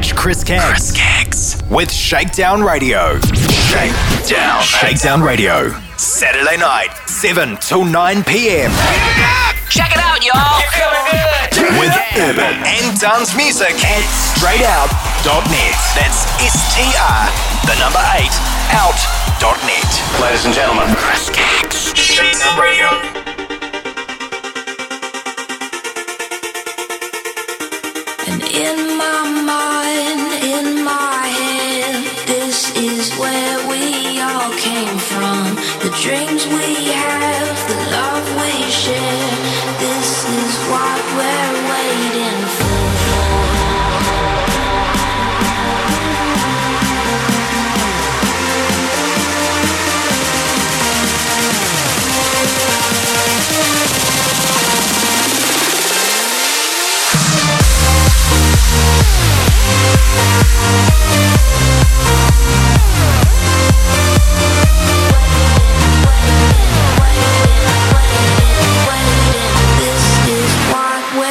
Catch Chris Caggs. Chris Caggs. With Shakedown Radio. Shakedown. Shakedown Radio. Saturday night, 7 till 9 p.m. Check it out, y'all. With urban and dance music at straightout.net. That's S-T-R, the number 8, out.net. Ladies and gentlemen, Chris Caggs. Shakedown Radio. And in We'll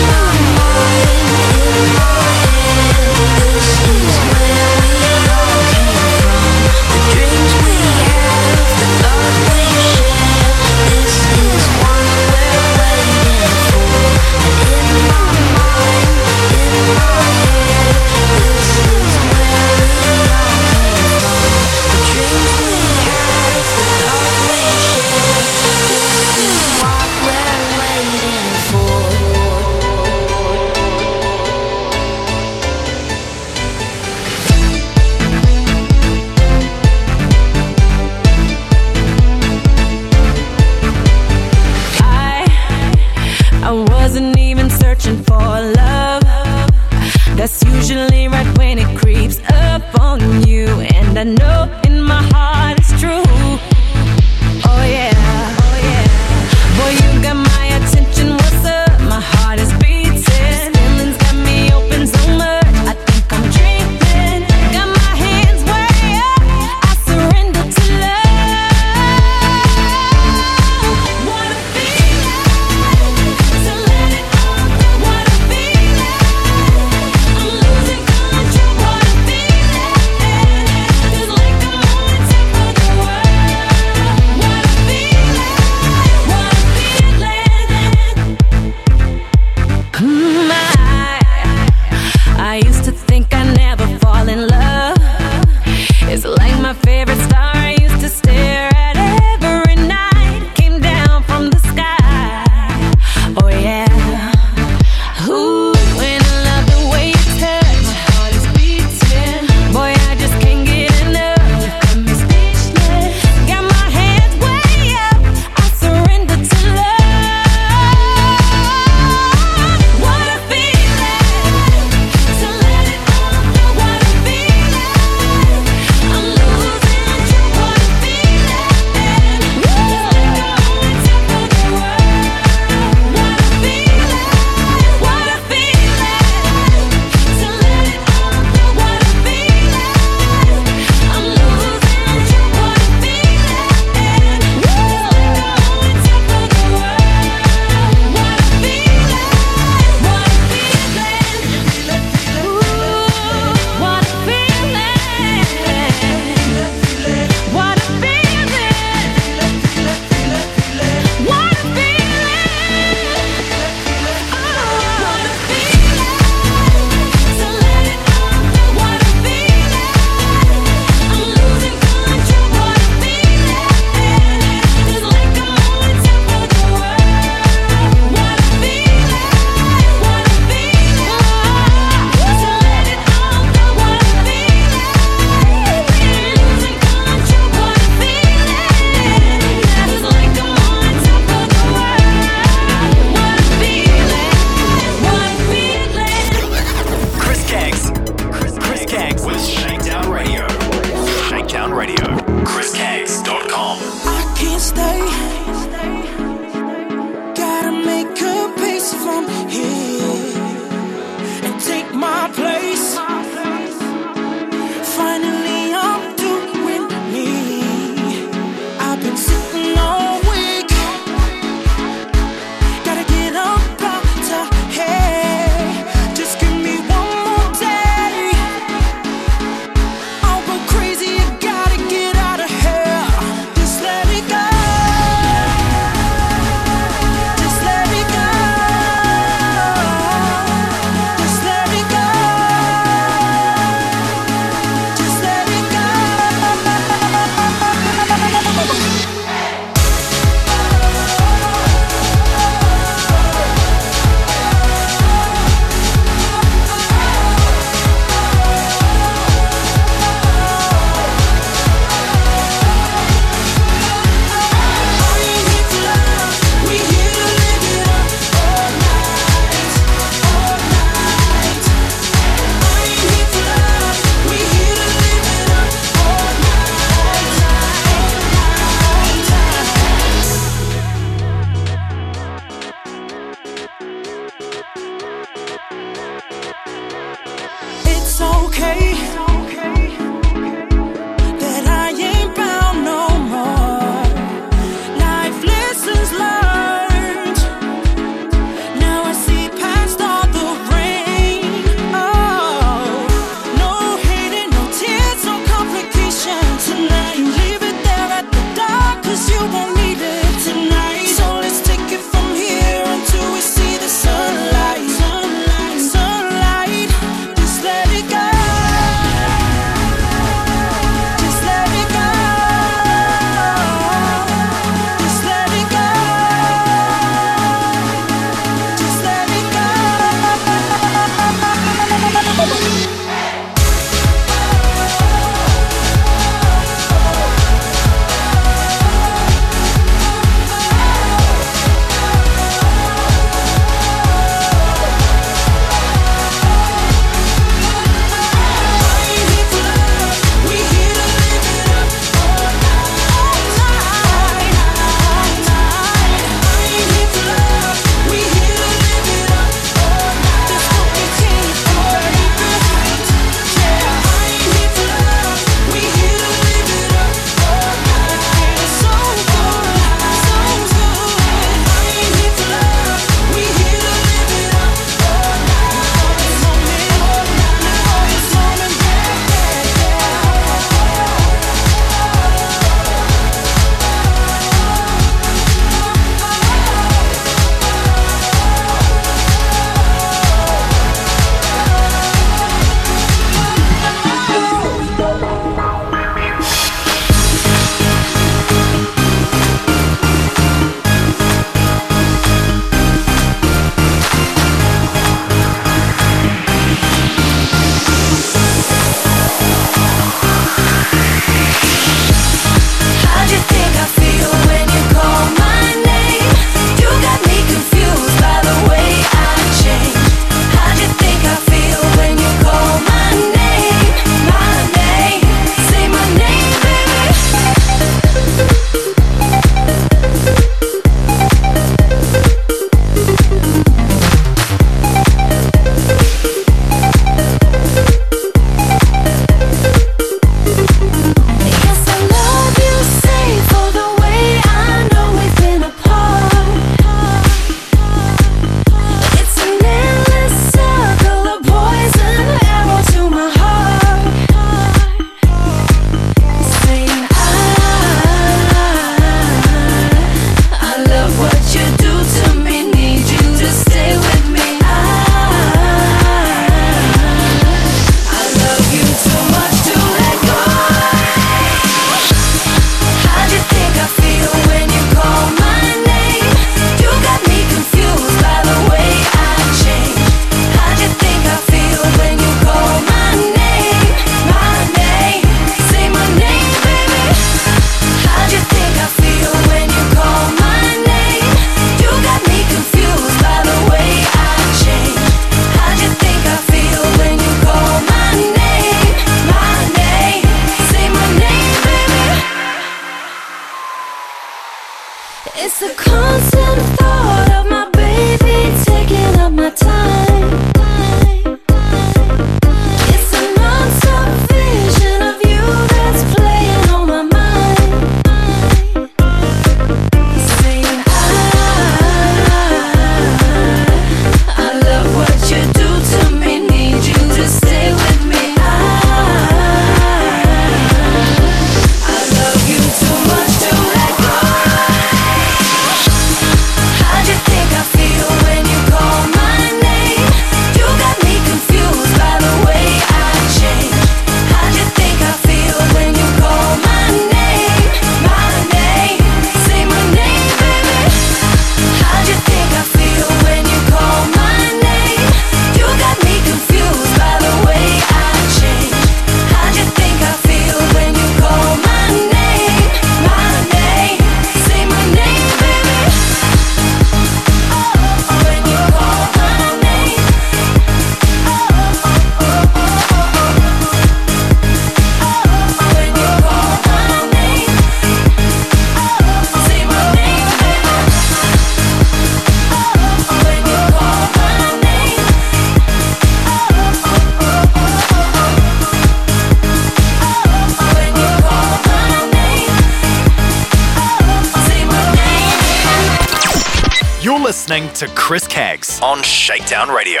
Shakedown Radio.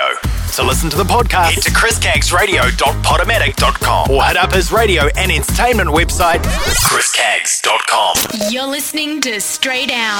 To listen to the podcast, head to chriscaggsradio.podomatic.com or hit up his radio and entertainment website, chriscaggs.com. You're listening to Straight Out.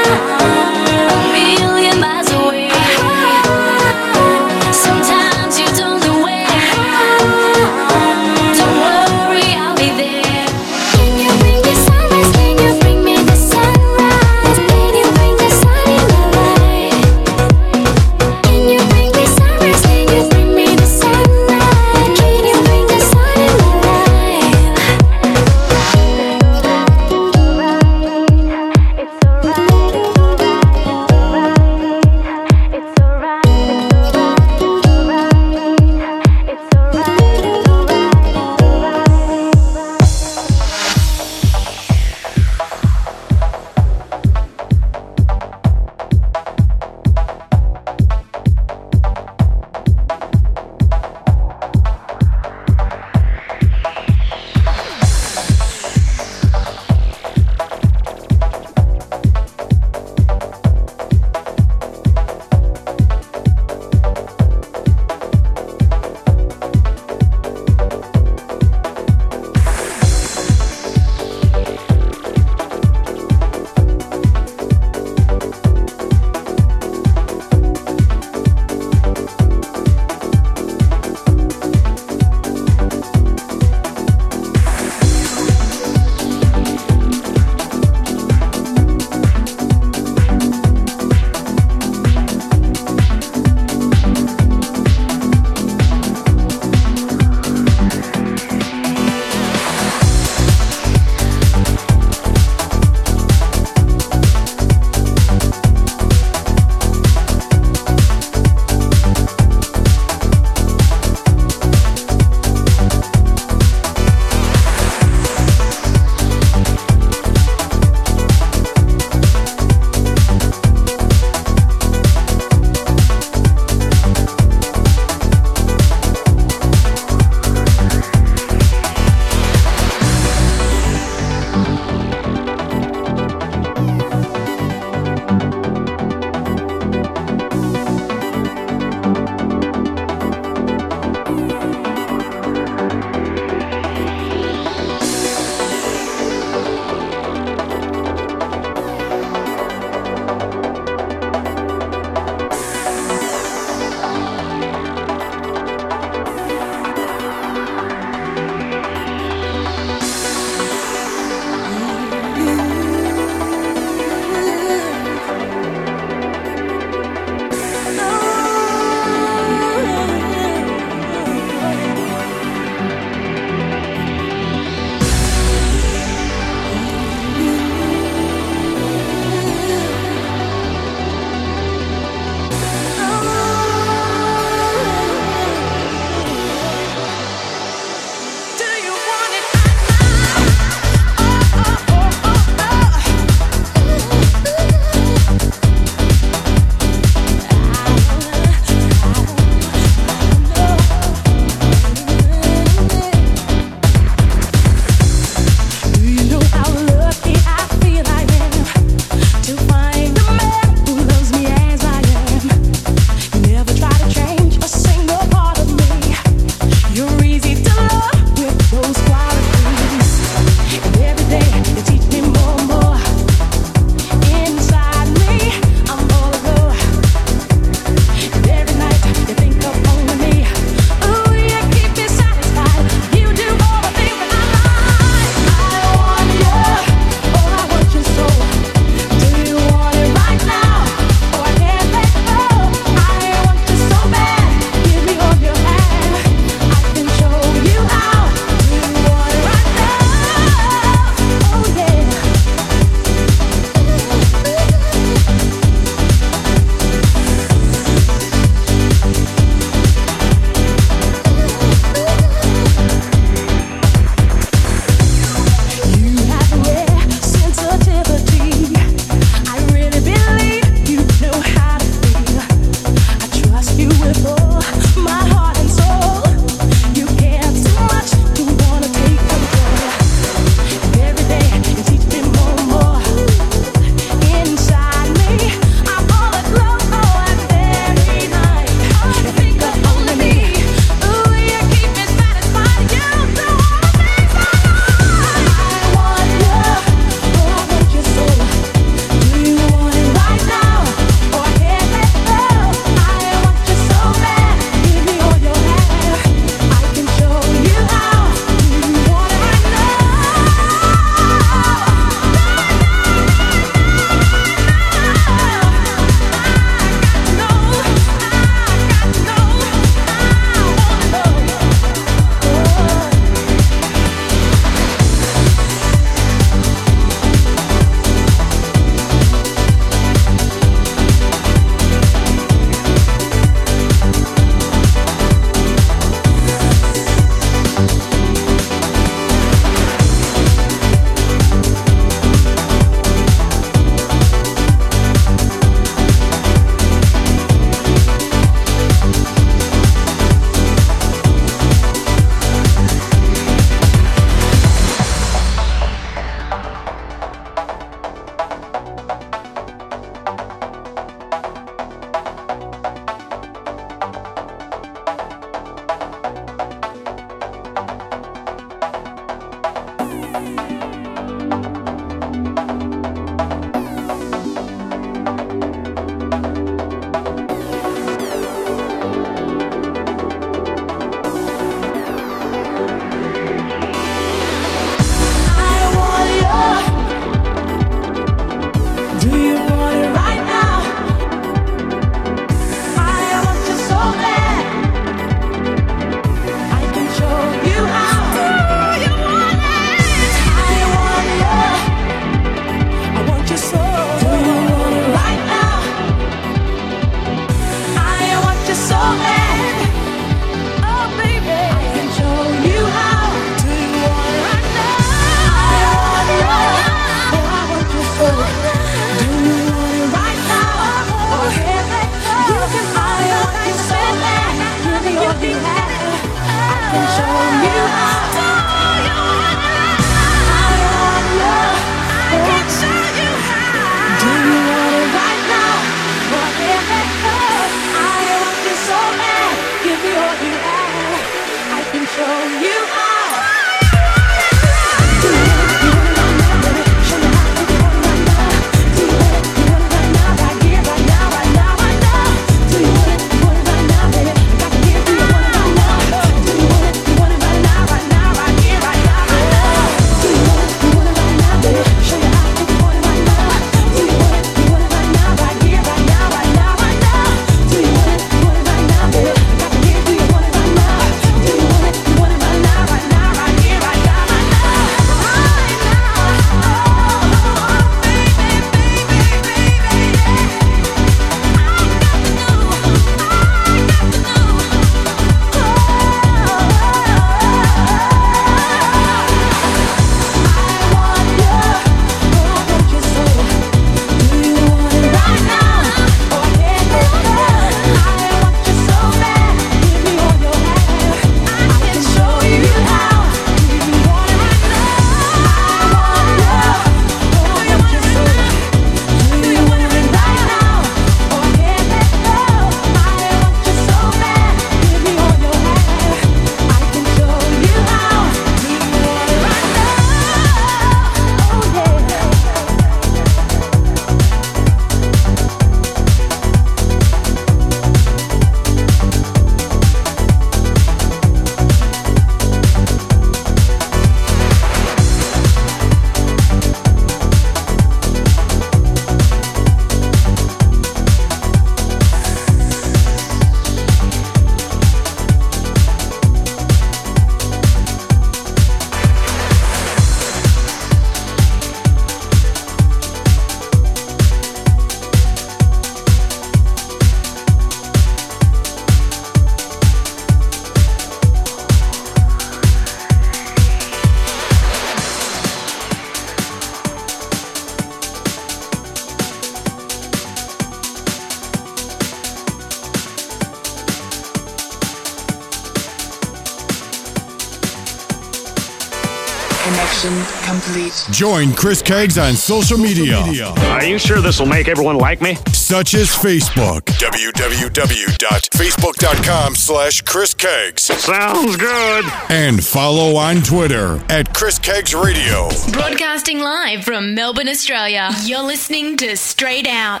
Join Chris Caggs on social media. Are you sure this will make everyone like me? Such as Facebook. www.facebook.com slash Chris Caggs. Sounds good. And follow on Twitter at Chris Caggs Radio. Broadcasting live from Melbourne, Australia. You're listening to Straight Out.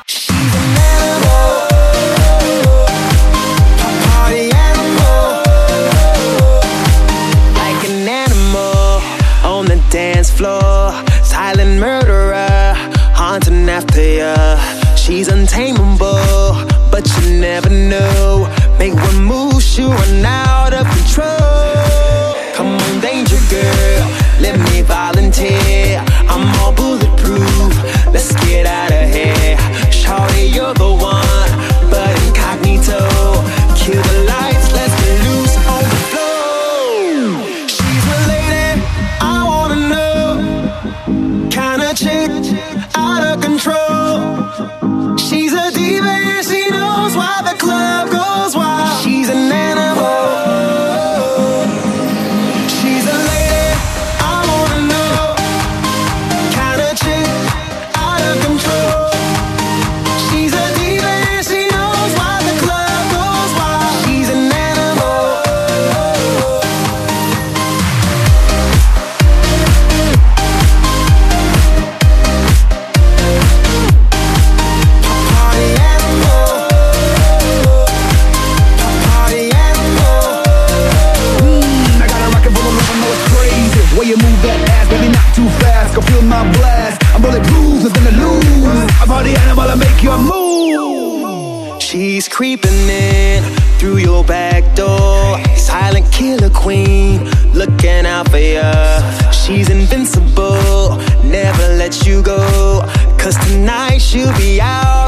Dance floor. Silent murderer, haunting after ya. She's untamable, but you never know. Make one move, she run out of control. Come on, danger girl, let me volunteer. I'm all bulletproof. Let's get out of here. Shorty, you're the one, queen, looking out for ya. She's invincible, never let you go. Cause tonight she'll be out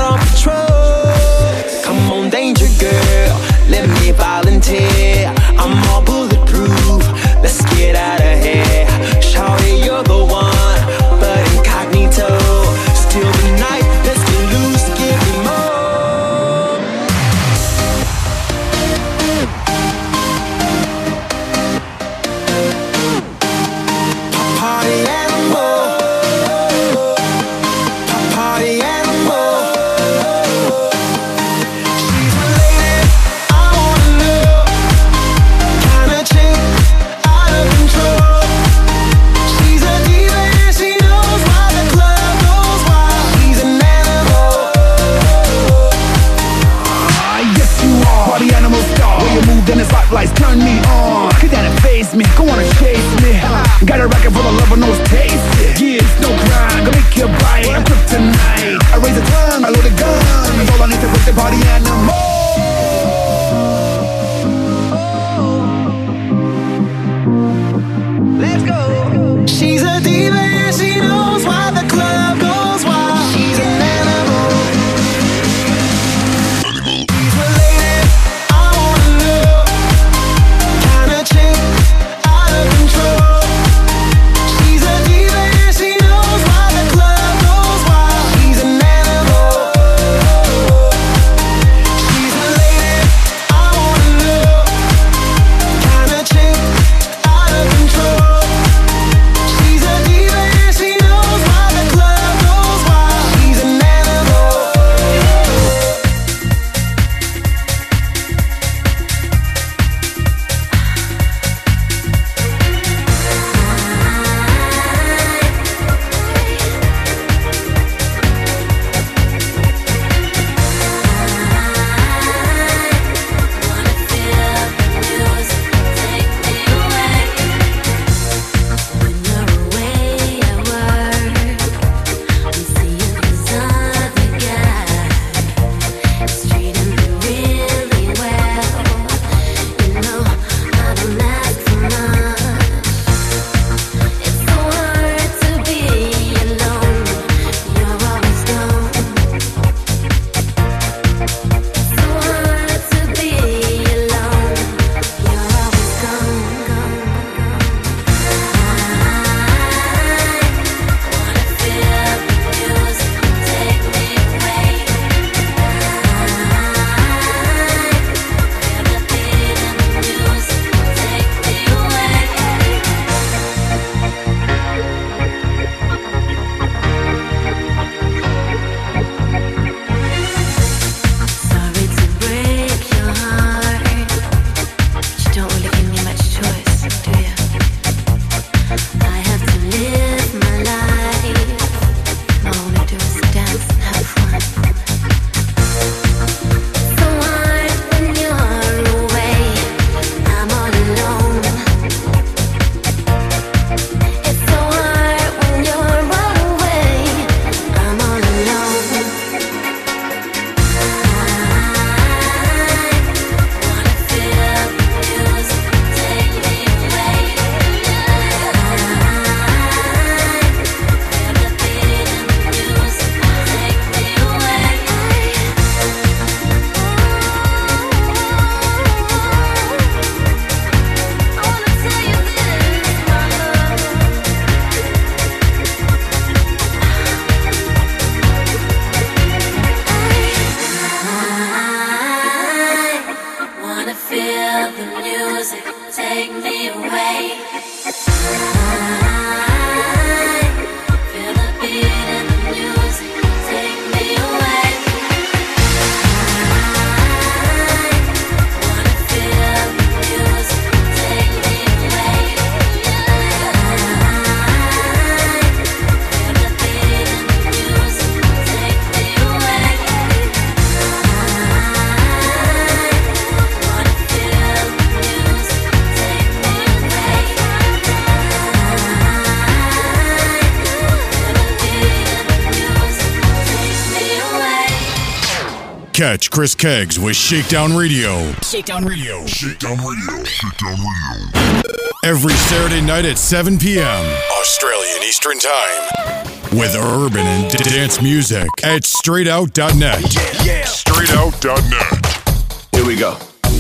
catch Chris Caggs with Shakedown Radio. Shakedown Radio. Shakedown Radio. Shakedown Radio. Every Saturday night at 7 p.m. Australian Eastern Time. With urban and dance music at straightout.net. Yeah, yeah. Straightout.net. Here we go.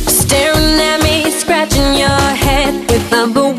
Staring at me, scratching your head with number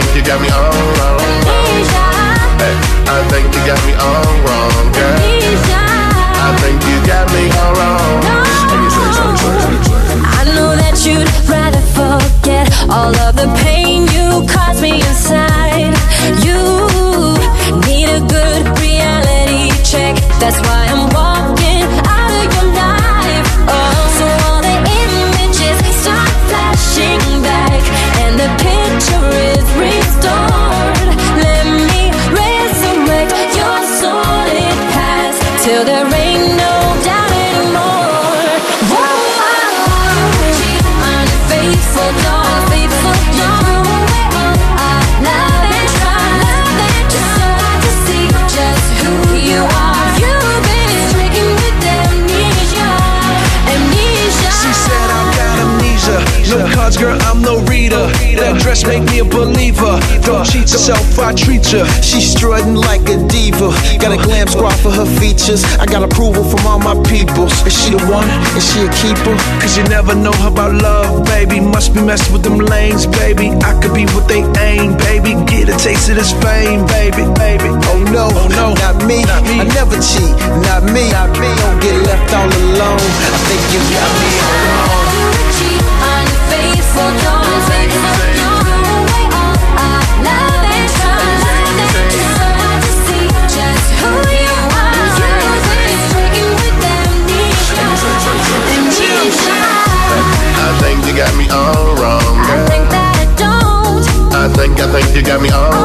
think you got me all wrong. Deja. Hey, I think you got me all wrong, girl. Amnesia. I think you got me all wrong. No. I know that you'd rather forget all of the pain you caused me inside. You need a good reality check. That's why I'm That dress make me a believer. Don't cheat yourself, I treat you. She's strutting like a diva. Got a glam squad for her features. I got approval from all my peoples. Is she the one? Is she a keeper? Cause you never know how about love, baby. Must be messing with them lanes, baby. I could be what they aim, baby. Get a taste of this fame, baby, baby. Oh no, oh no, not me. Not me. I never cheat, not me. Not me. Don't get left all alone. I think you got me all I you got me all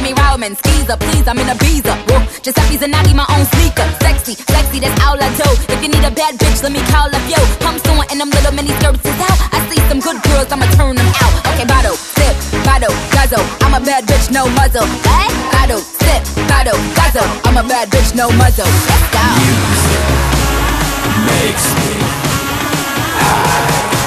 call me Roman. Skeezer, please, I'm in a visa. Whoa, Giuseppe's and Nagi, my own sneaker. Sexy, sexy, that's all I do. If you need a bad bitch, let me call up yo. Pumps on and them little mini skirts is out. I see some good girls, I'ma turn them out. Okay, bottle, sip, bottle, guzzle. I'm a bad bitch, no muzzle. Hey, bottle, sip, bottle, guzzle. I'm a bad bitch, no muzzle. Let's go. Music makes me high.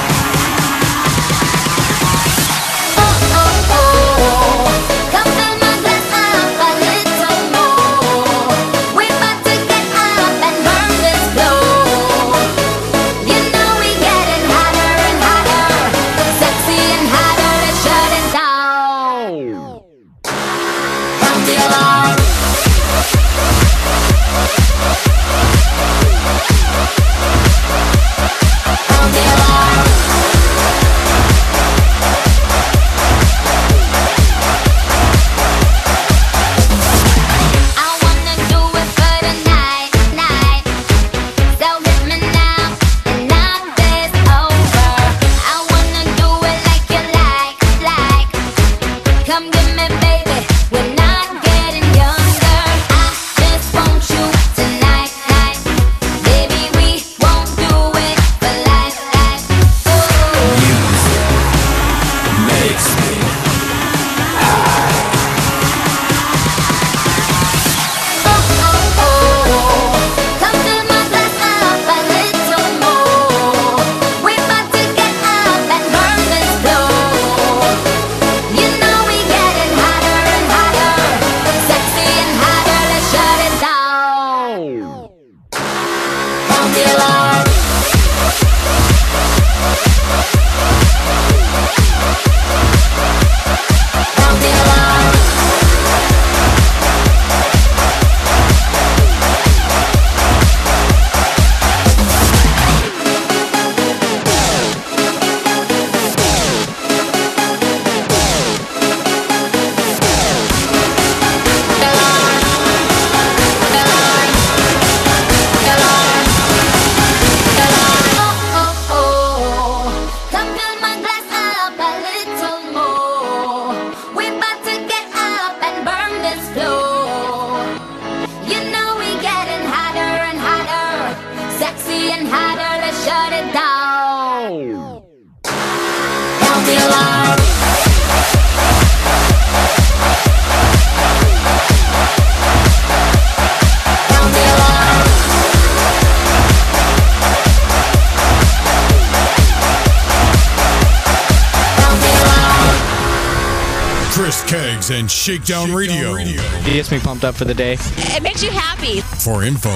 Chris Caggs and Shakedown, Shakedown Radio. Radio. It gets me pumped up for the day. It makes you happy. For info,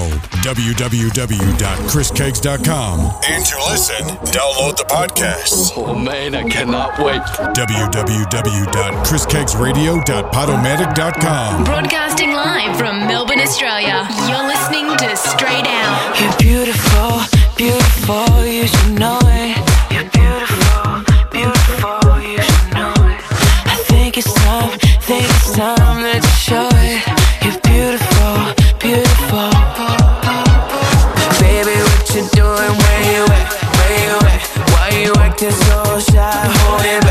www.chriscaggs.com. And to listen, download the podcast. Oh, man, I cannot wait. www.chriscaggsradio.podomatic.com. Broadcasting live from Melbourne, Australia. You're listening to Straight Out. You're beautiful, beautiful, you should know it. time that show it, you're beautiful, beautiful. Baby, what you doing? Where you at? Where you at? Why you acting so shy? Holding. it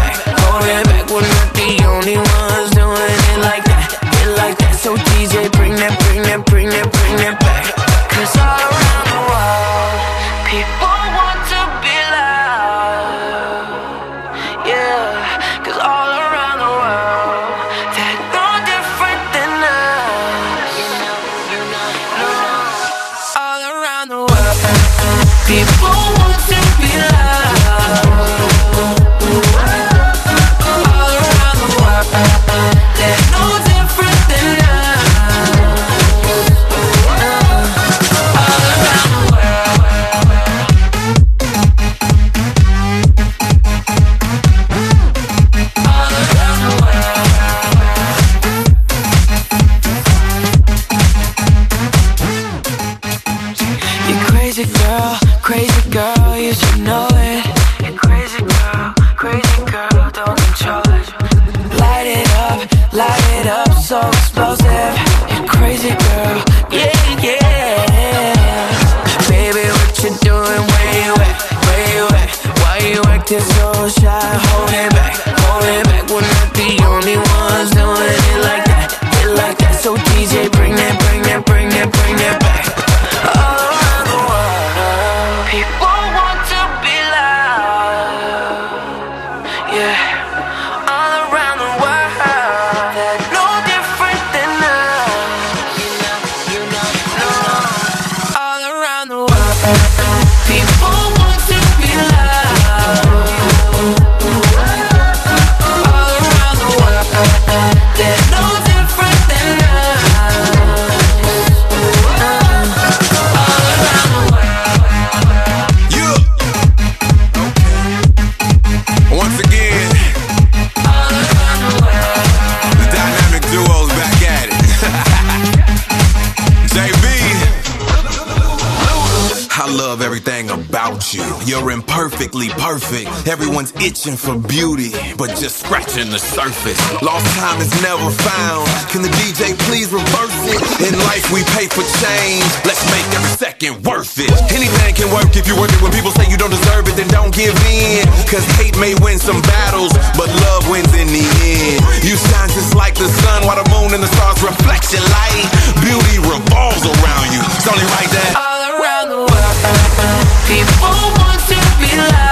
perfect. Everyone's itching for beauty, but just scratching the surface. Lost time is never found. Can the DJ please reverse it? In life, we pay for change. Let's make every second worth it. Anything can work if you work it. When people say you don't deserve it, then don't give in. Cause hate may win some battles, but love wins in the end. You shine just like the sun, while the moon and the stars reflect your light. Beauty revolves around you. It's only right that all around the world. People want to be loved.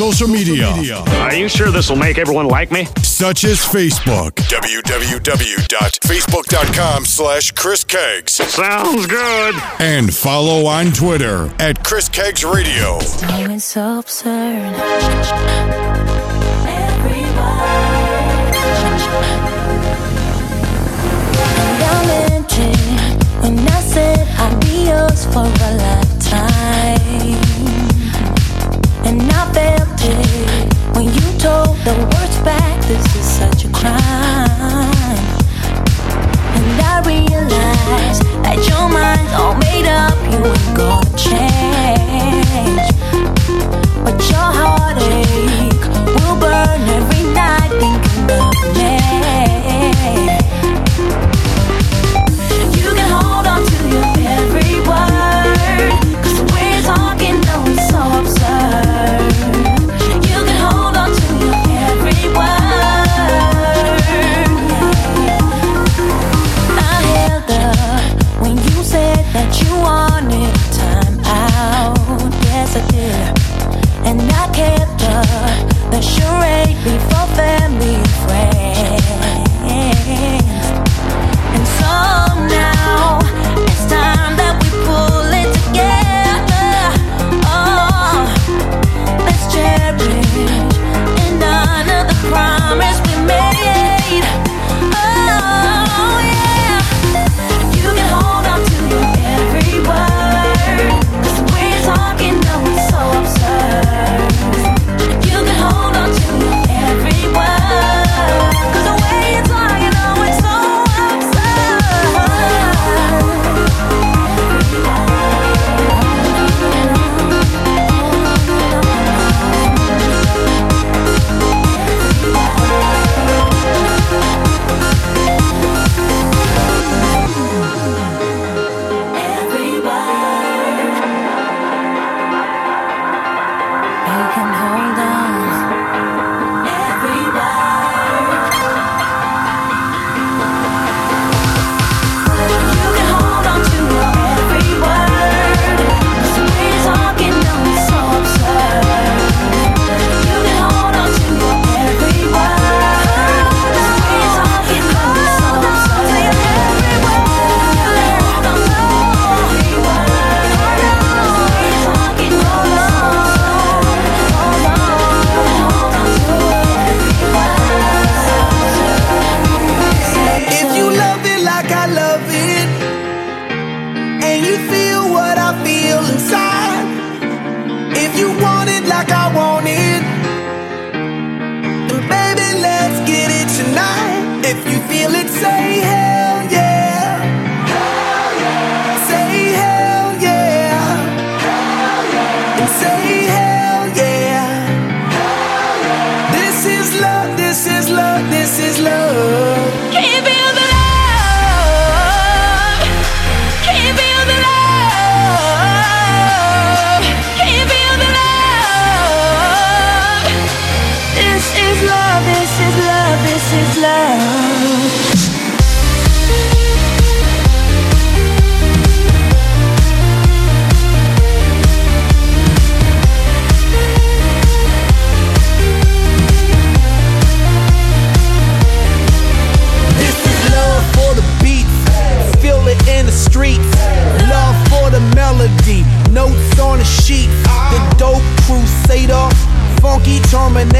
social media. Are you sure this will make everyone like me? Such as Facebook. www.facebook.com slash Chris Caggs. Sounds good. And follow on Twitter at Chris Caggs Radio. So absurd. When I said I'd be yours for a lifetime when you told the words back. This is such a crime. And I realize that your mind's all made up. You ain't gonna change, but your heartache will burn every night thinking me.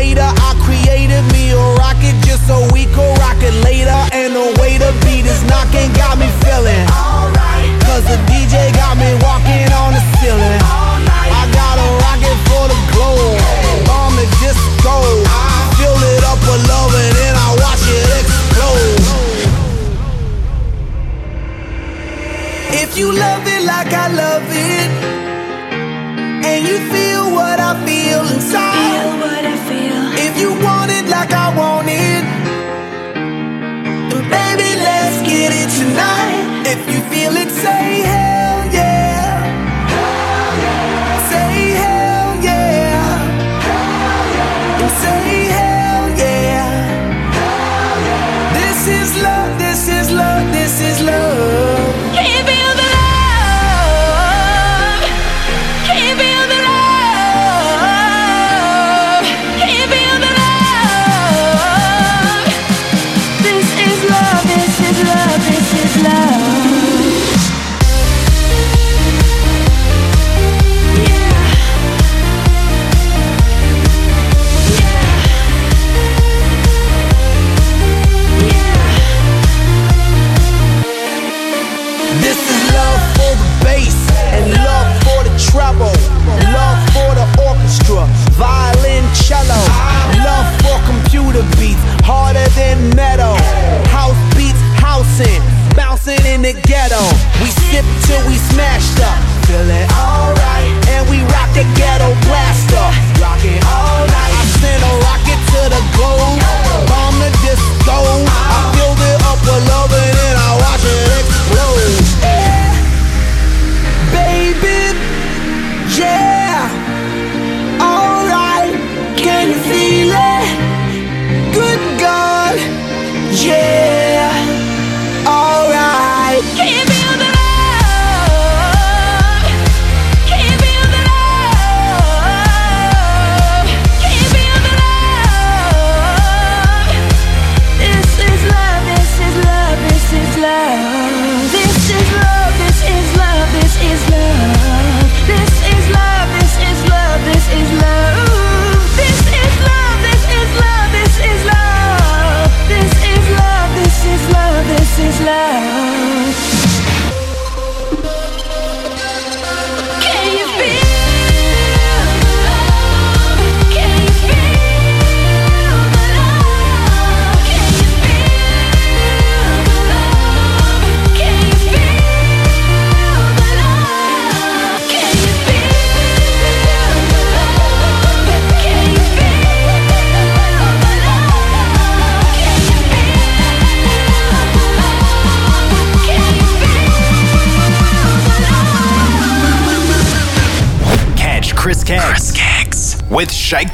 later. I created me a rocket just so we could rock it later. And the way the beat is knocking got me feeling alright. Cause the DJ got me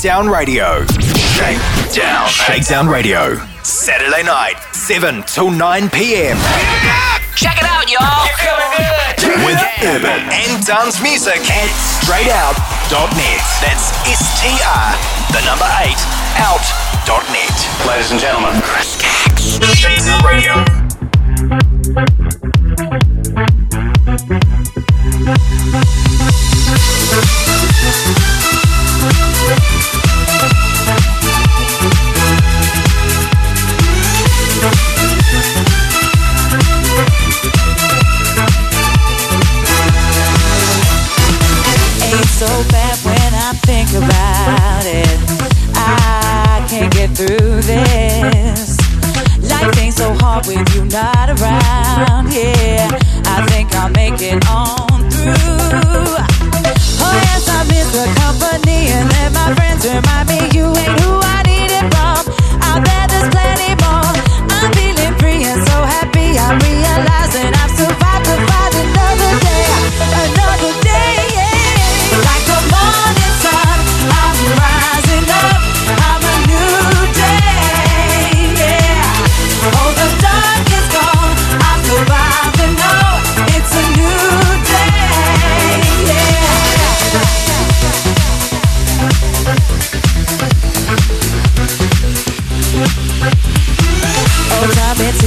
Shakedown Radio. Shakedown. Shakedown Radio. Saturday night, 7 till 9 p.m. Check it out, y'all. You're coming good. With urban and dance music at straightout.net. That's S-T-R, the number 8, out.net. Ladies and gentlemen, Chris Caggs. Shakedown Radio. Through this. Life ain't so hard with you not around. Yeah, I think I'll make it on through. Oh yes, I miss the company and let my friends remind me you ain't who I needed from. Out there, there's plenty more. I'm feeling free and so happy. I'm realizing I've survived another day, another day.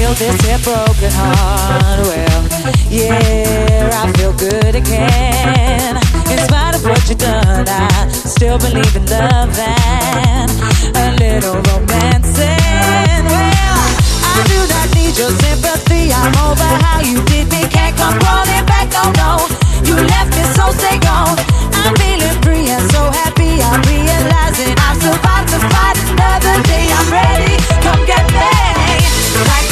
Healed this here broken heart. Well, yeah, I feel good again. In spite of what you've done, I still believe in love and a little romancing. Well, I do not need your sympathy. I'm over how you did me. Can't come crawling back. Oh no. You left me, so stay gone. I'm feeling free and so happy. I'm realizing I've survived to fight another day. I'm ready. Come get me. Like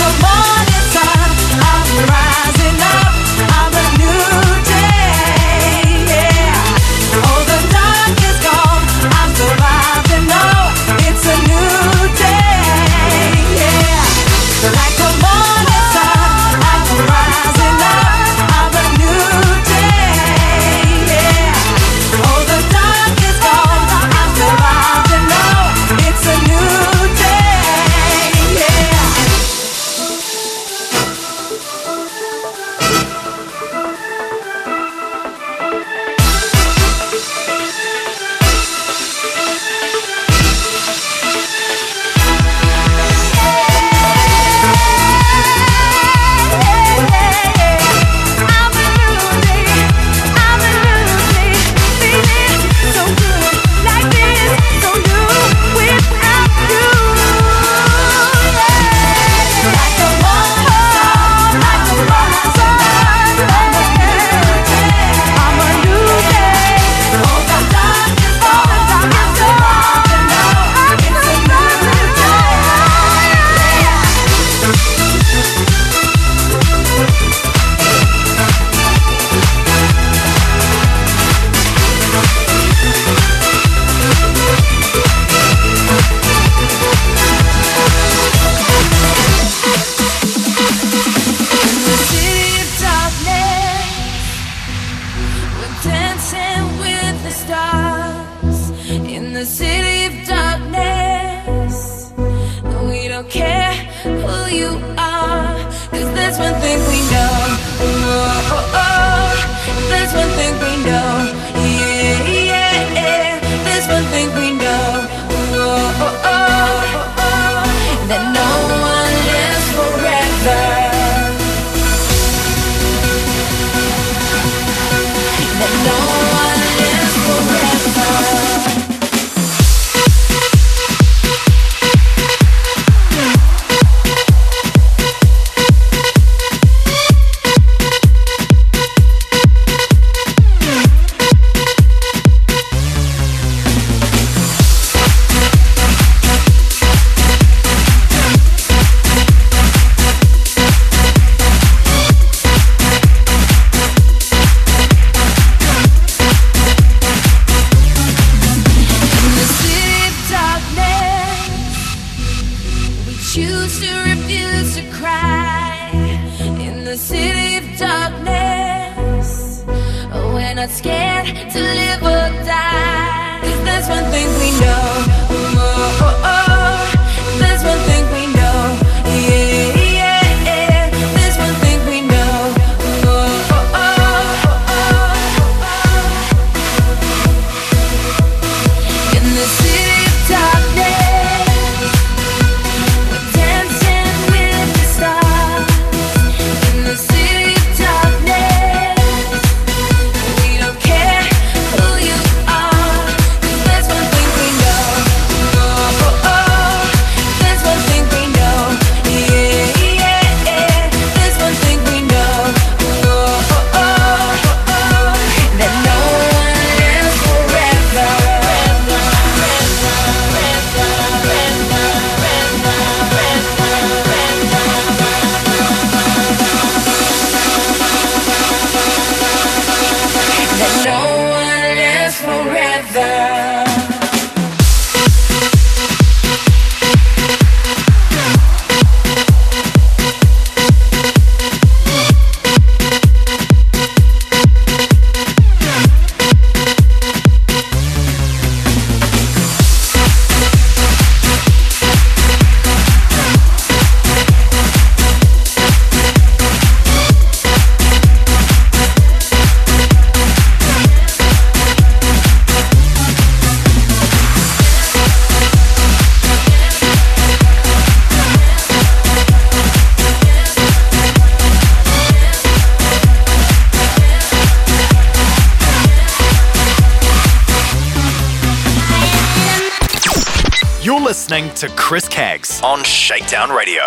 Radio.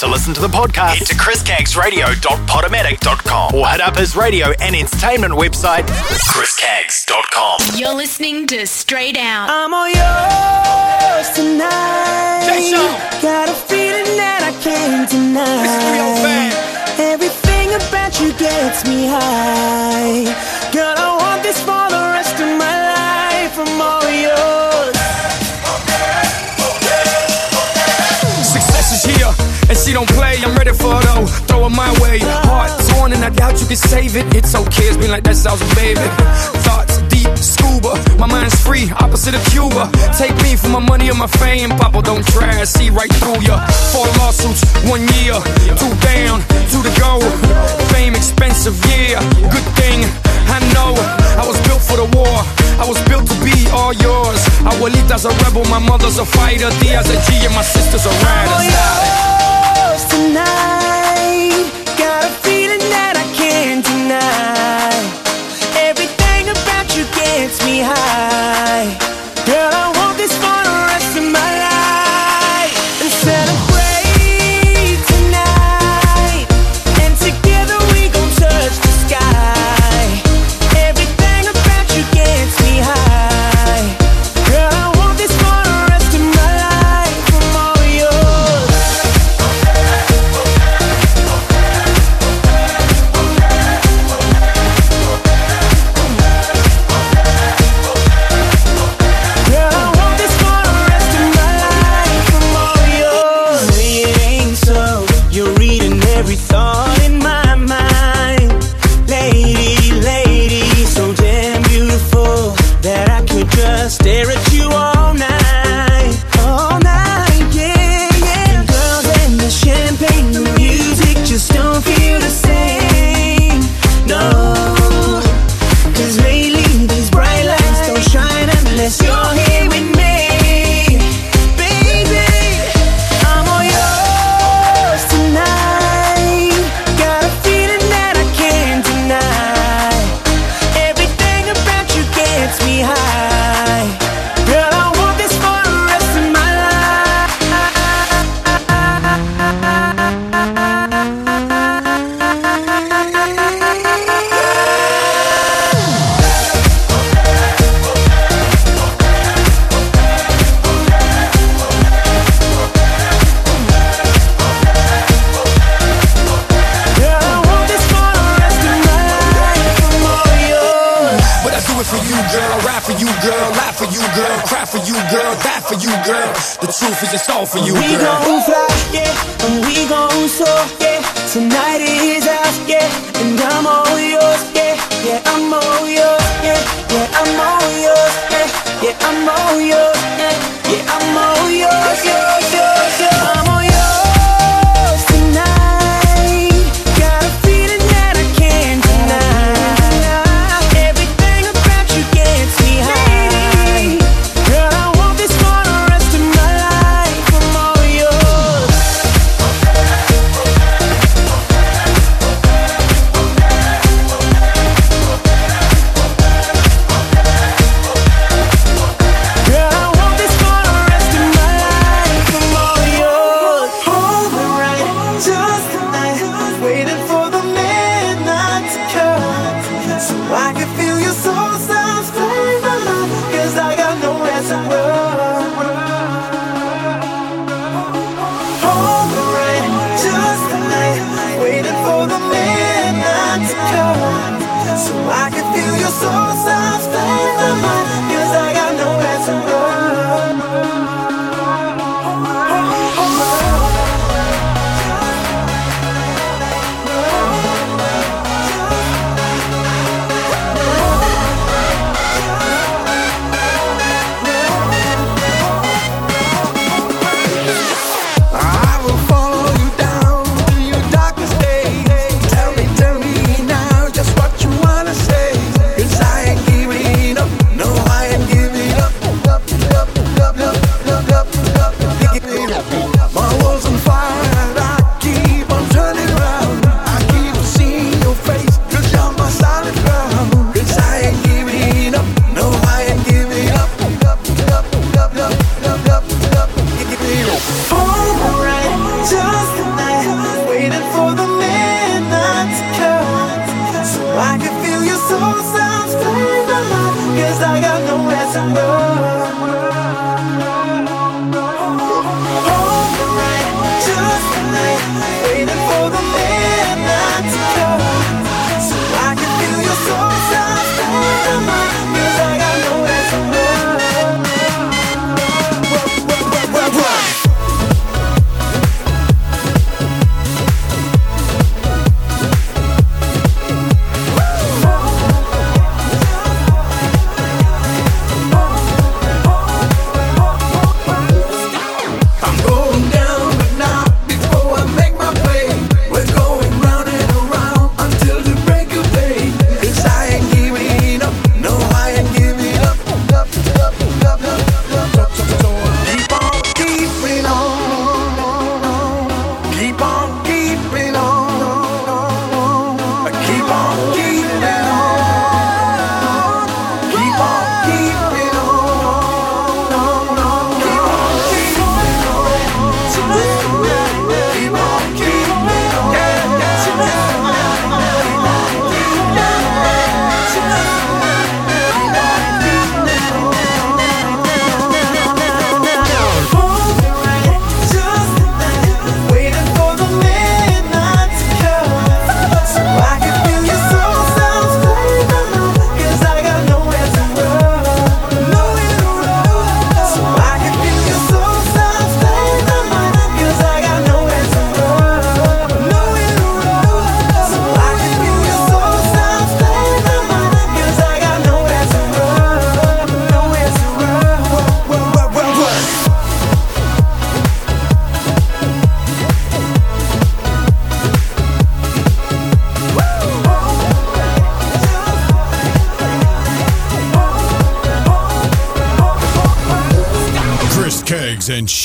To listen to the podcast, head to chriscaggsradio.podomatic.com or head up his radio and entertainment website, chriscaggs.com. You're listening to Straight Out. it, save it. It's okay, it's been like that since I was a baby. Thoughts deep, scuba. My mind's free, opposite of Cuba. Take me for my money or my fame. Papa, don't try, I see right through ya. Four lawsuits, one year. Two down, two to go. Fame expensive, yeah. Good thing, I know. I was built for the war. I was built to be all yours. Abuelita's a rebel, my mother's a fighter. Tia's a G, and my sister's a rider. All yours tonight.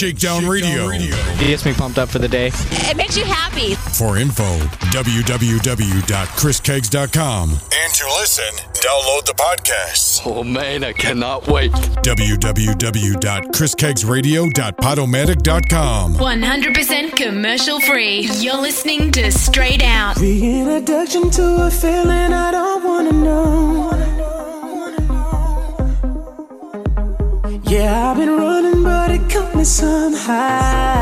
Shakedown, Shakedown Radio. Radio. It gets me pumped up for the day. It makes you happy. For info, www.chriscaggs.com. And to listen, download the podcast. Oh, man, I cannot wait. www.chriscaggsradio.podomatic.com. 100% commercial free. You're listening to Straight Out. Reintroduction to a feeling I don't want to know. somehow.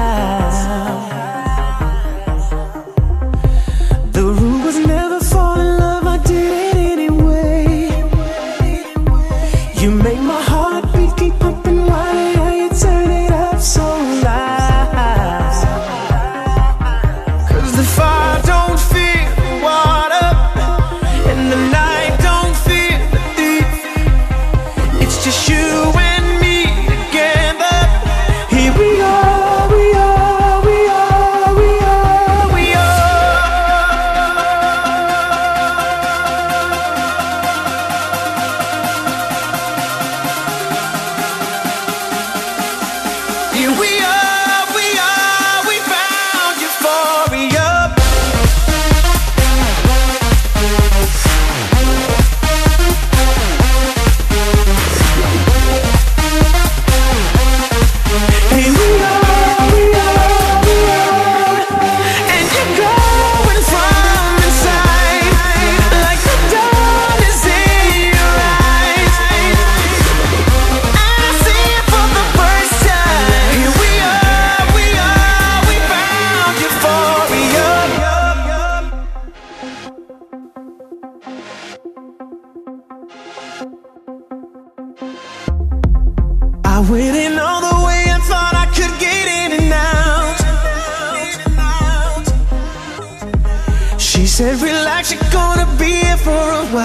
Said, Relax, you're gonna be here for a while.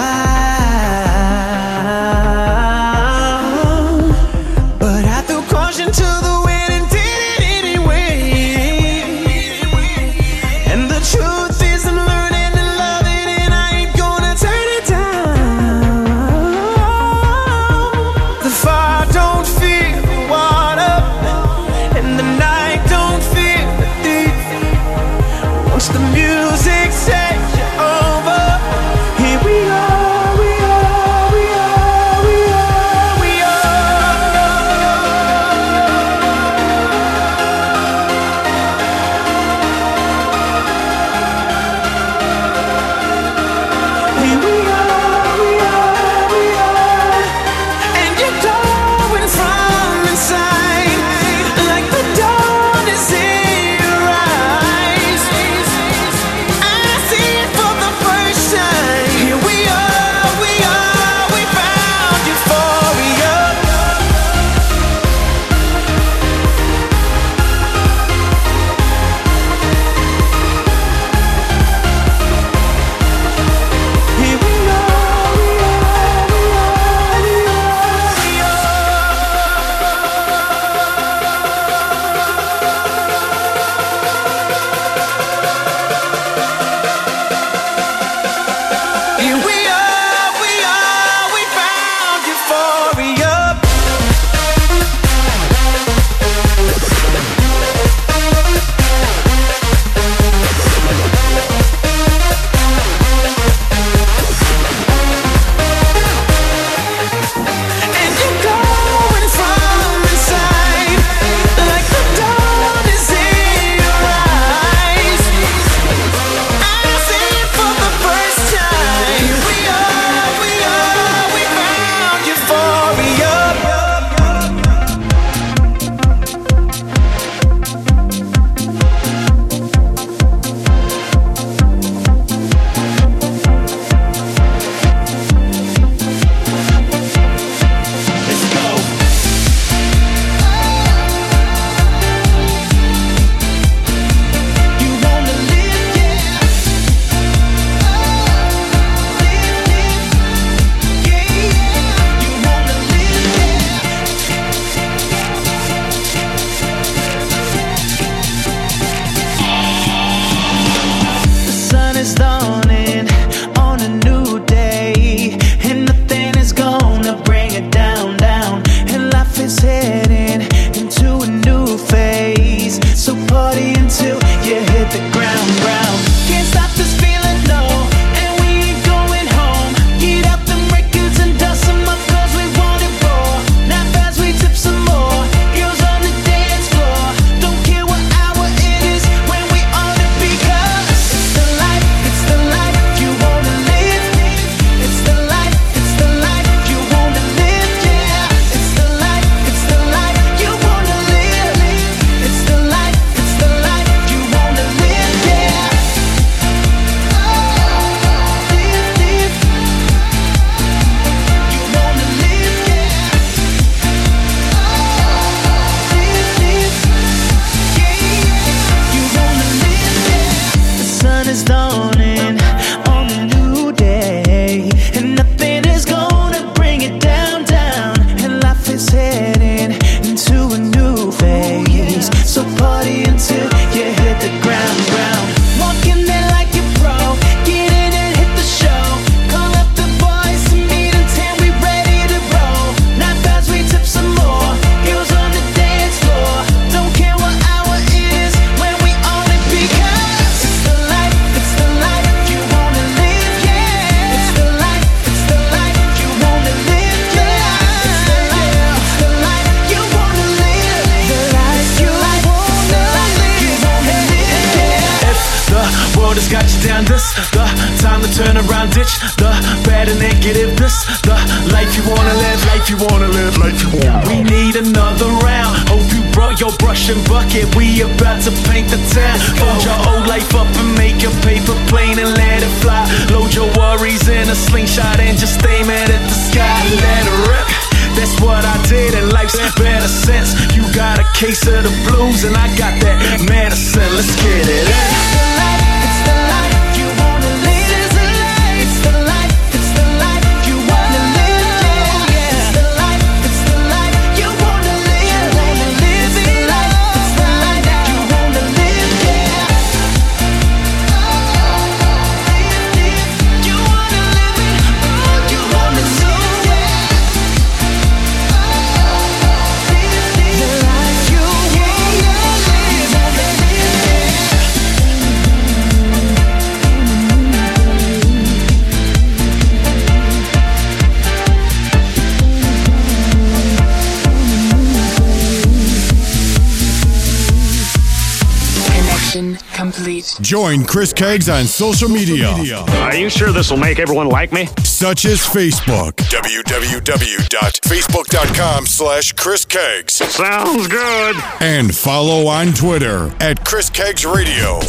tags on social media. Are you sure this will make everyone like me? Such as Facebook. www.facebook.com slash Chris Caggs. Sounds good. And follow on Twitter at Chris Caggs Radio.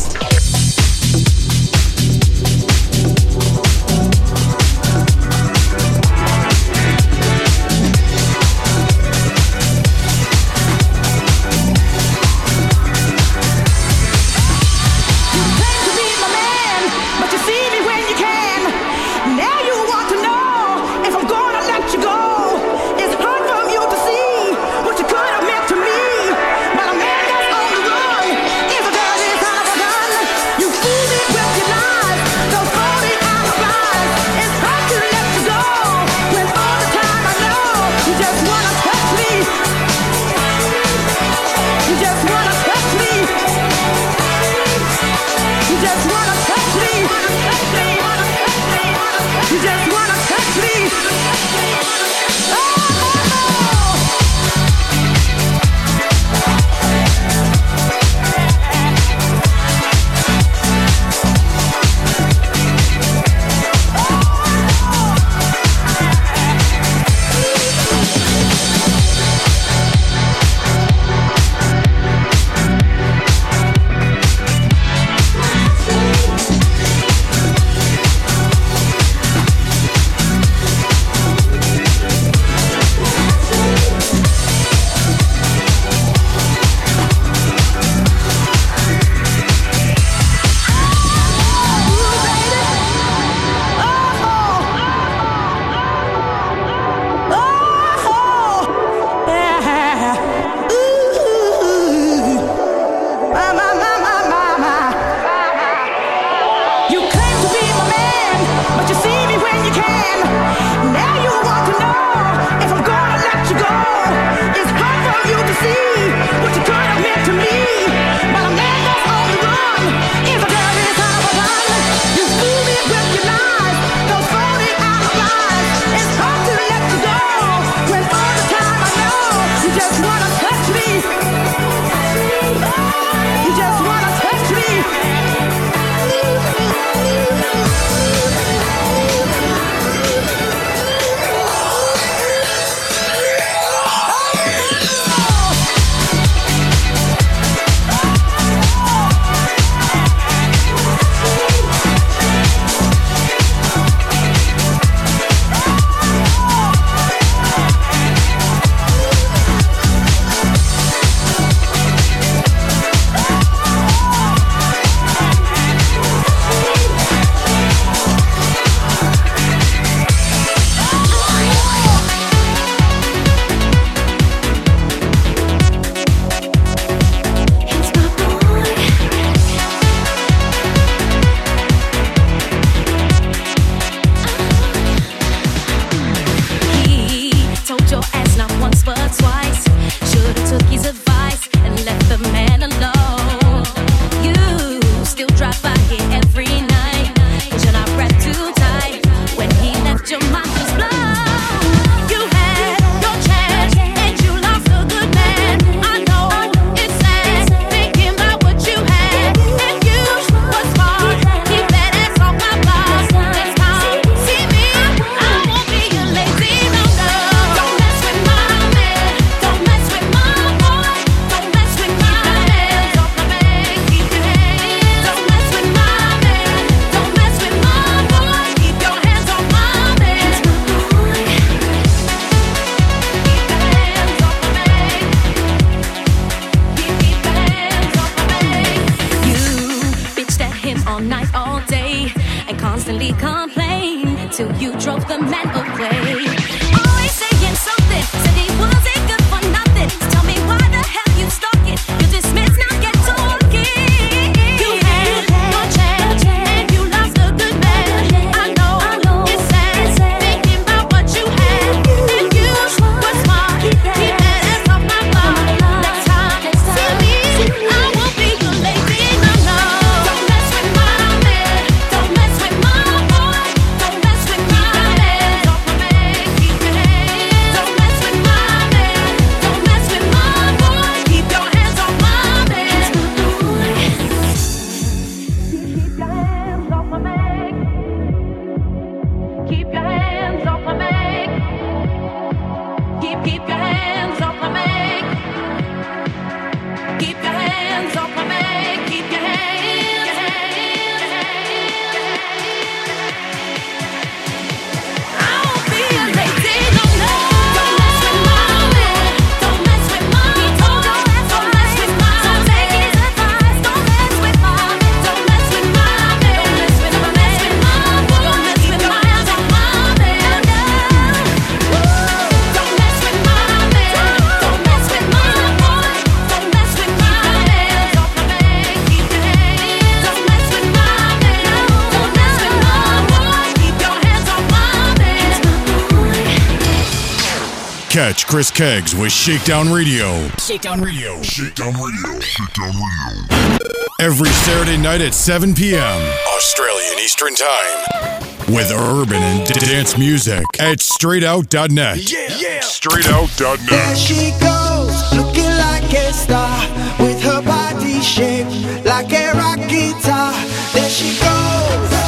Catch Chris Caggs with Shakedown Radio. Shakedown Radio. Shakedown Radio. Shakedown Radio. Every Saturday night at 7 p.m. Australian Eastern Time. With urban and dance music at straightout.net. Yeah, yeah. Straightout.net. There she goes, looking like a star. With her body shaped like a rock guitar. There she goes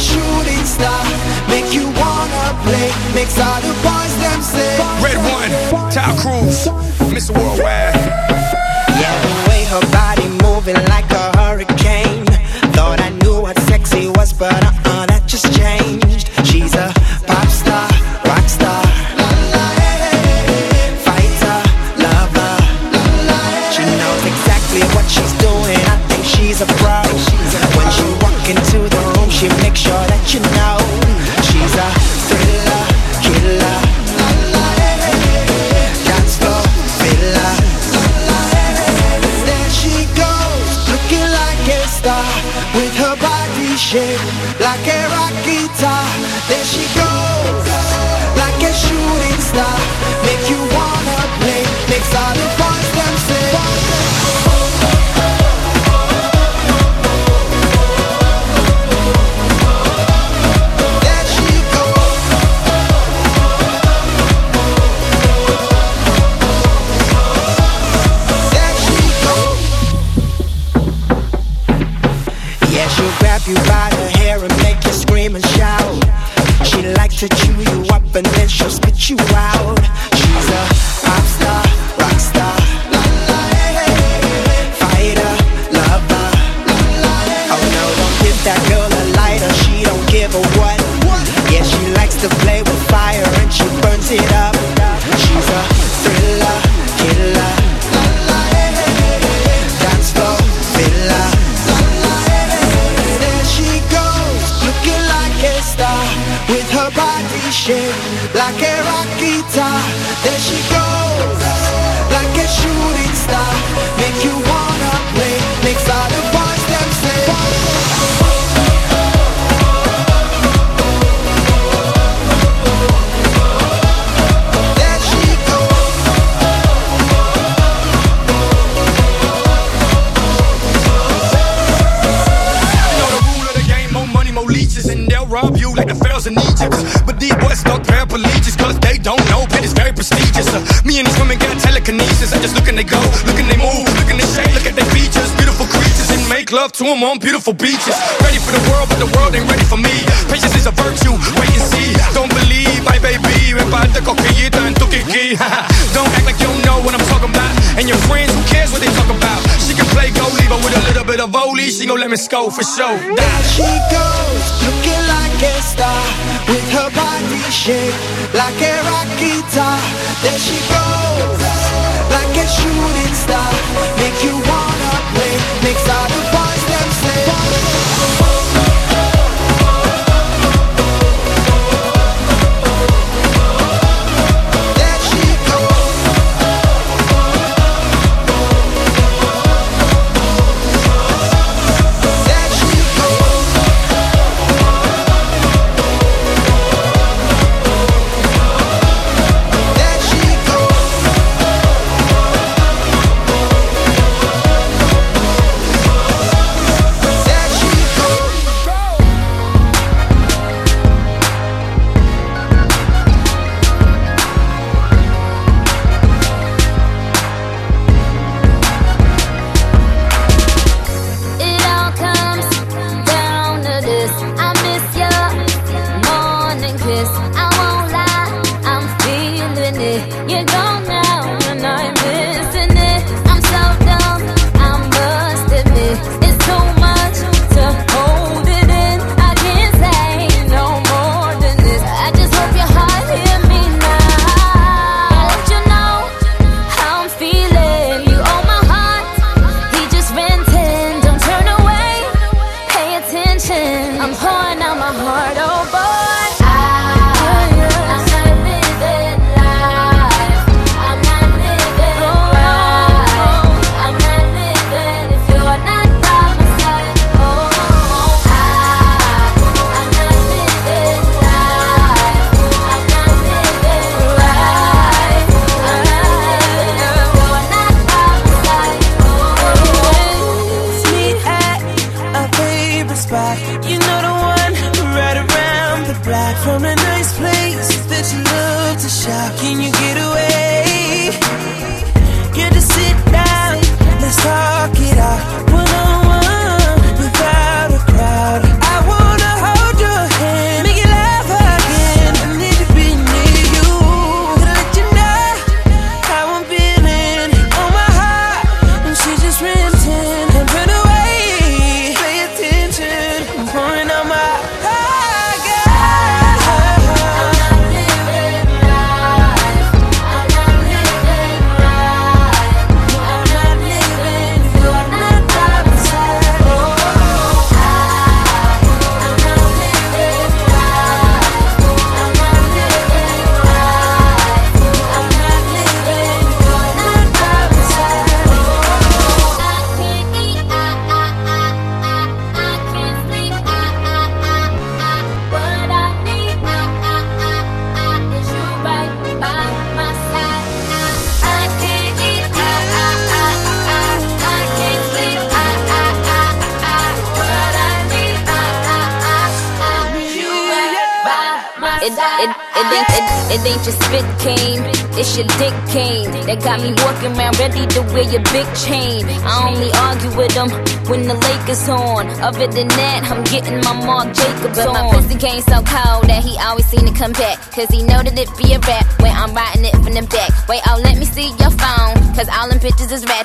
shooting star. Make you wanna play. Makes all the boys them say. Red One, Tom Cruise, Miss Worldwide. Yeah, the way her body moving like a hurricane. Thought I knew what sexy was but I telekinesis. I just look and they go, look and they move, look and they shake, look at their features. Beautiful creatures and make love to them on beautiful beaches. Ready for the world, but the world ain't ready for me. Patience is a virtue, wait and see. Don't believe, my baby. Don't act like you don't know what I'm talking about. And your friends, who cares what they talk about? She can play goalie, with a little bit of volley, she gon' let me score for sure. There she goes, looking like a star, with her body shaped like a rock guitar. There she goes like a shooting star Make you wanna play, makes all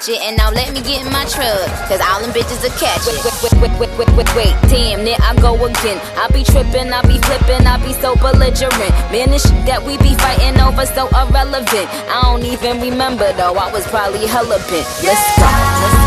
watch it. And now let me get in my truck, cause all them bitches are catch it. Wait, wait, wait, wait, wait, wait, damn, it, I go again. I be tripping, I be flipping, I be so belligerent. Man, the shit that we be fighting over so irrelevant. I don't even remember though, I was probably hella bent. Let's go. Let's go.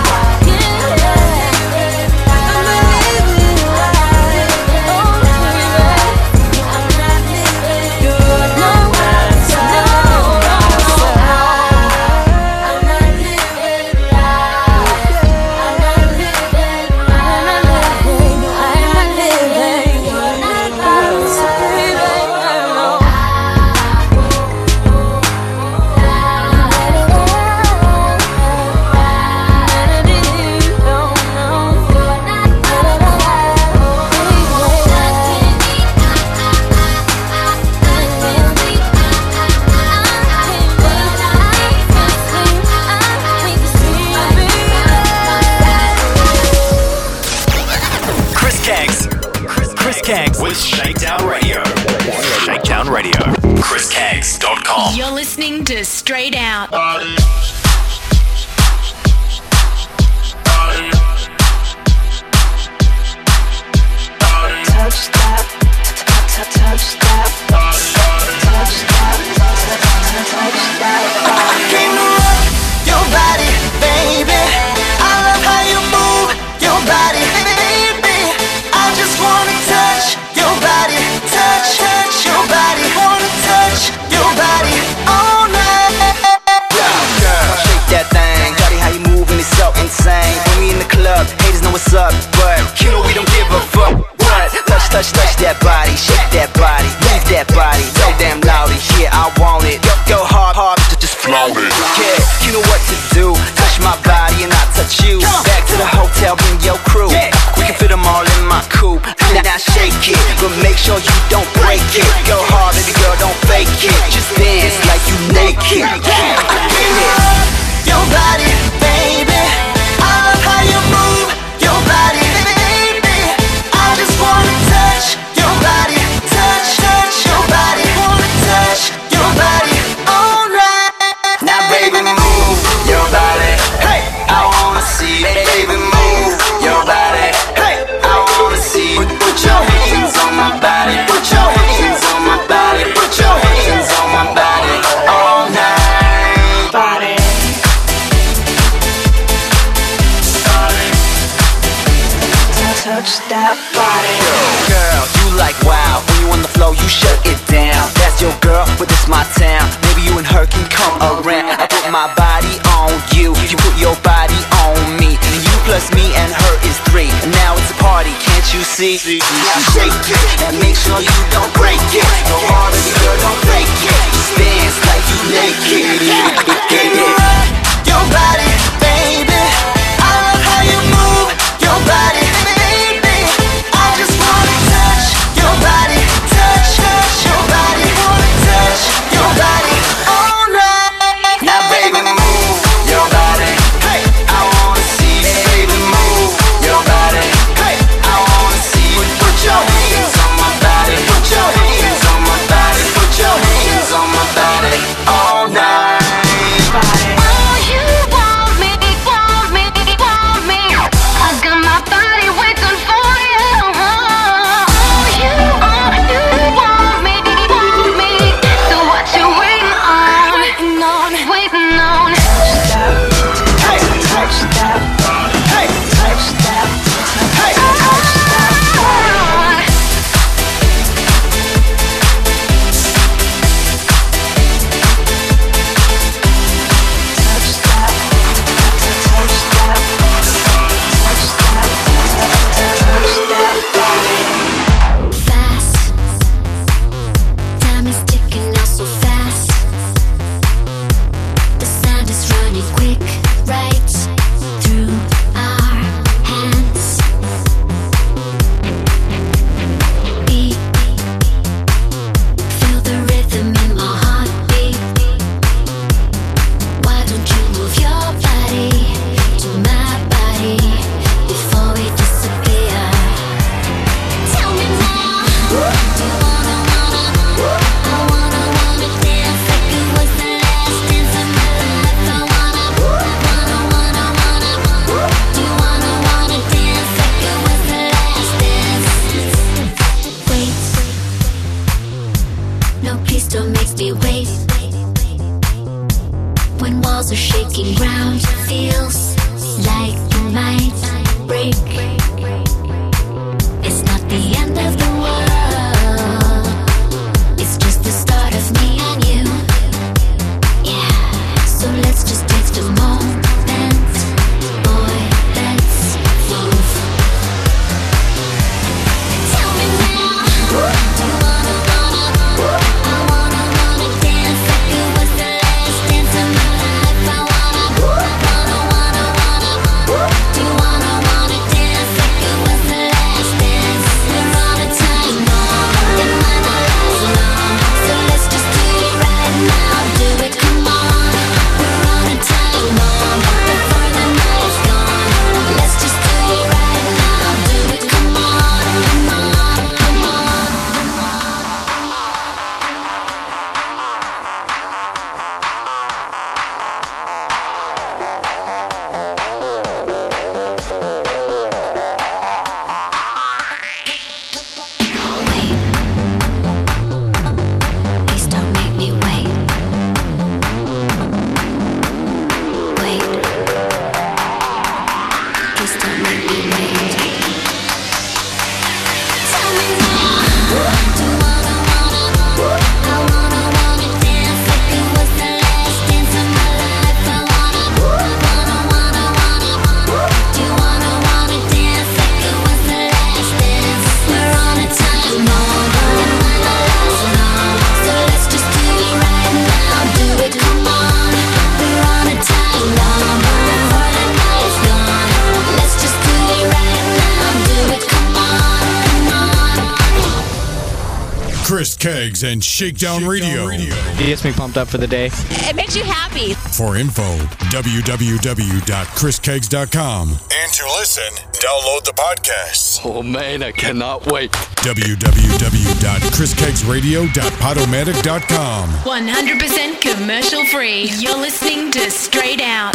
Shakedown, Shakedown Radio. Radio. It gets me pumped up for the day. It makes you happy. For info, www.chriscaggs.com. And to listen, download the podcast. Oh, man, I cannot wait. www.chriscaggsradio.podomatic.com. 100% commercial free. You're listening to Straight Out.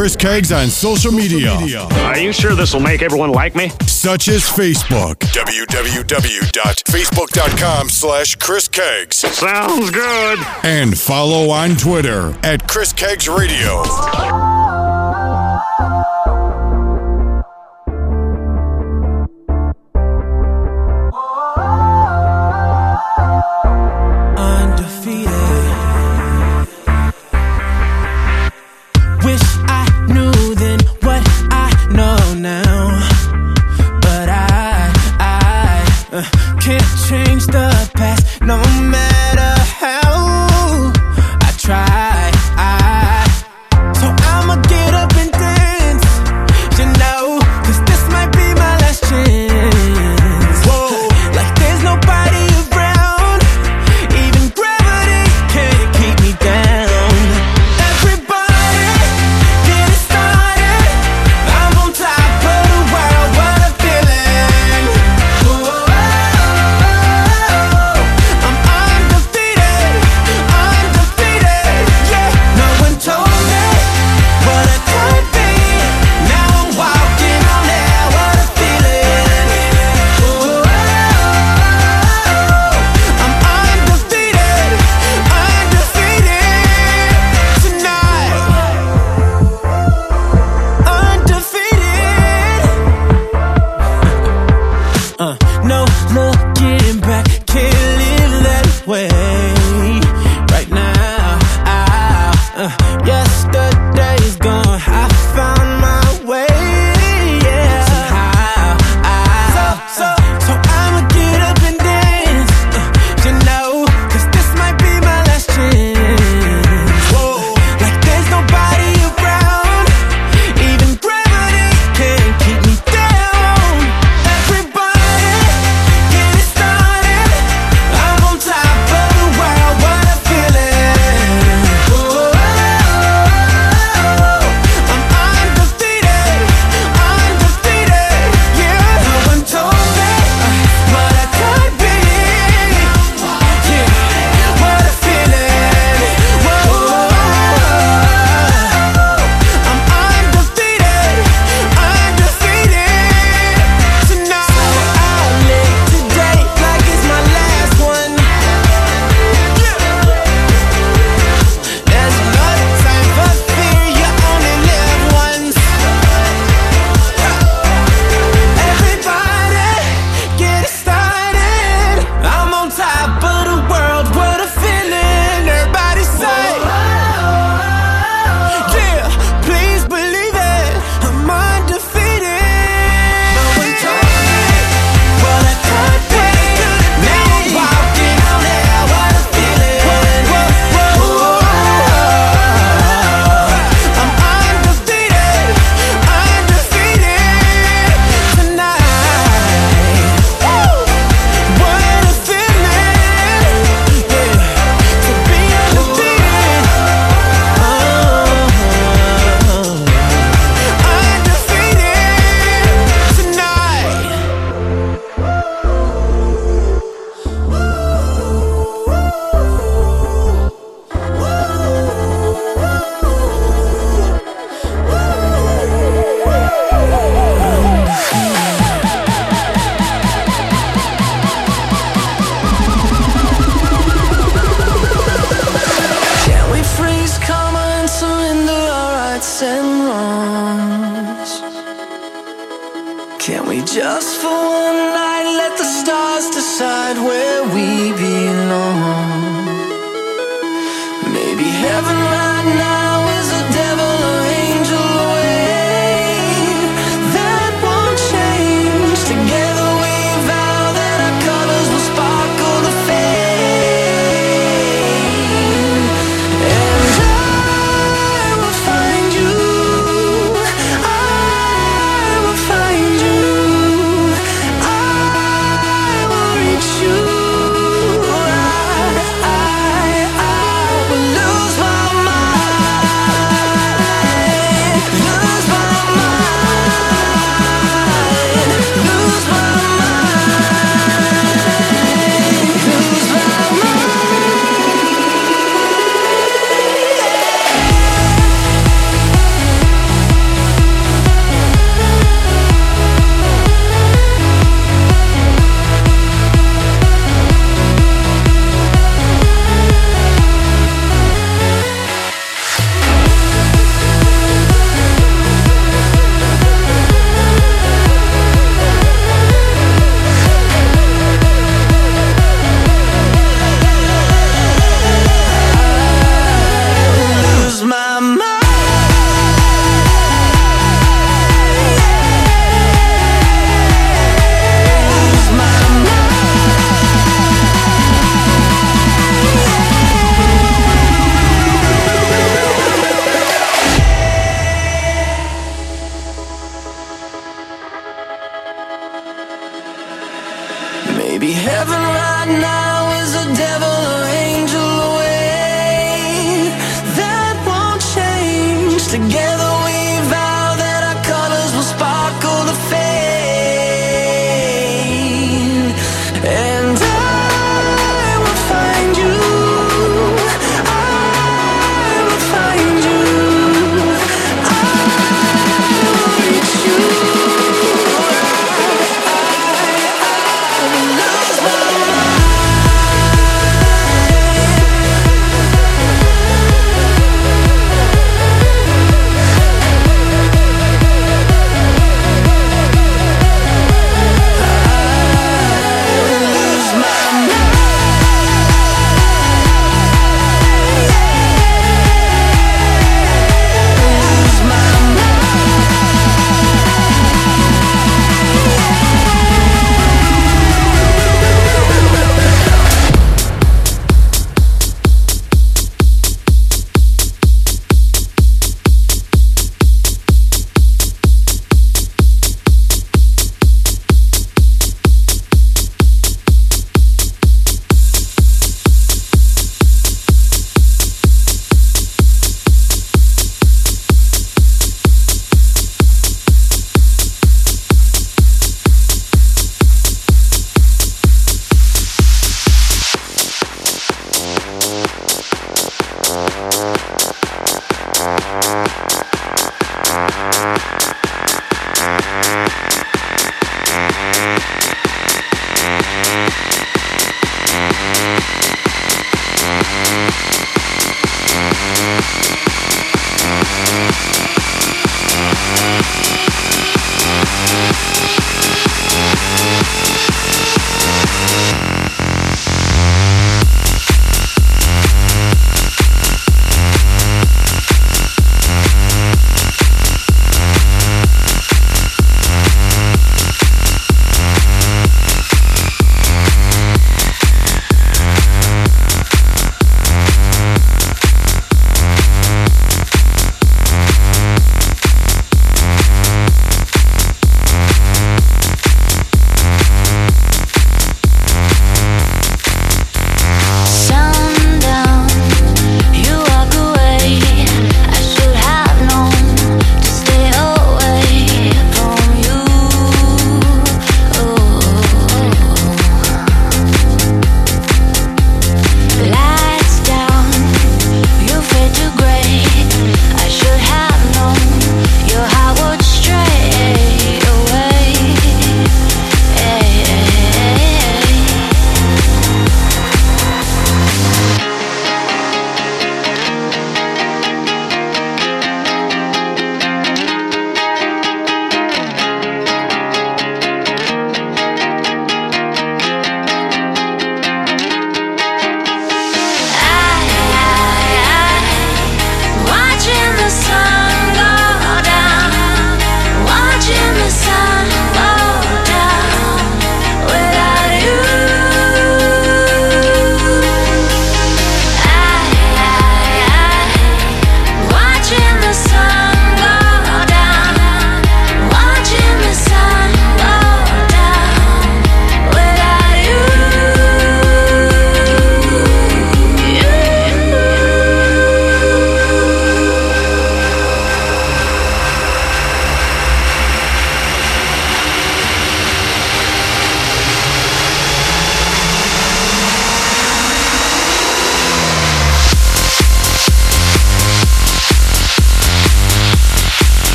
Chris Caggs on social media. Are you sure this will make everyone like me? Such as Facebook. www.facebook.com slash Chris Caggs. Sounds good. And follow on Twitter at Chris Caggs Radio.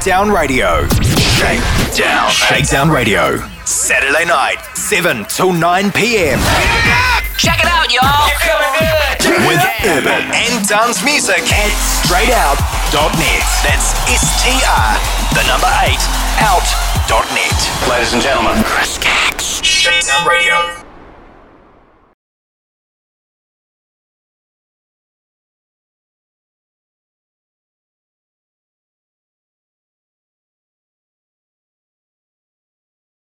Shakedown Radio. Shakedown. Shakedown Radio. Saturday night, 7 till 9 p.m. Check it out, y'all. With urban and dance music at STR8OUT.net. That's S-T-R, the number 8, out.net. Ladies and gentlemen, Chris Caggs. Shakedown Radio.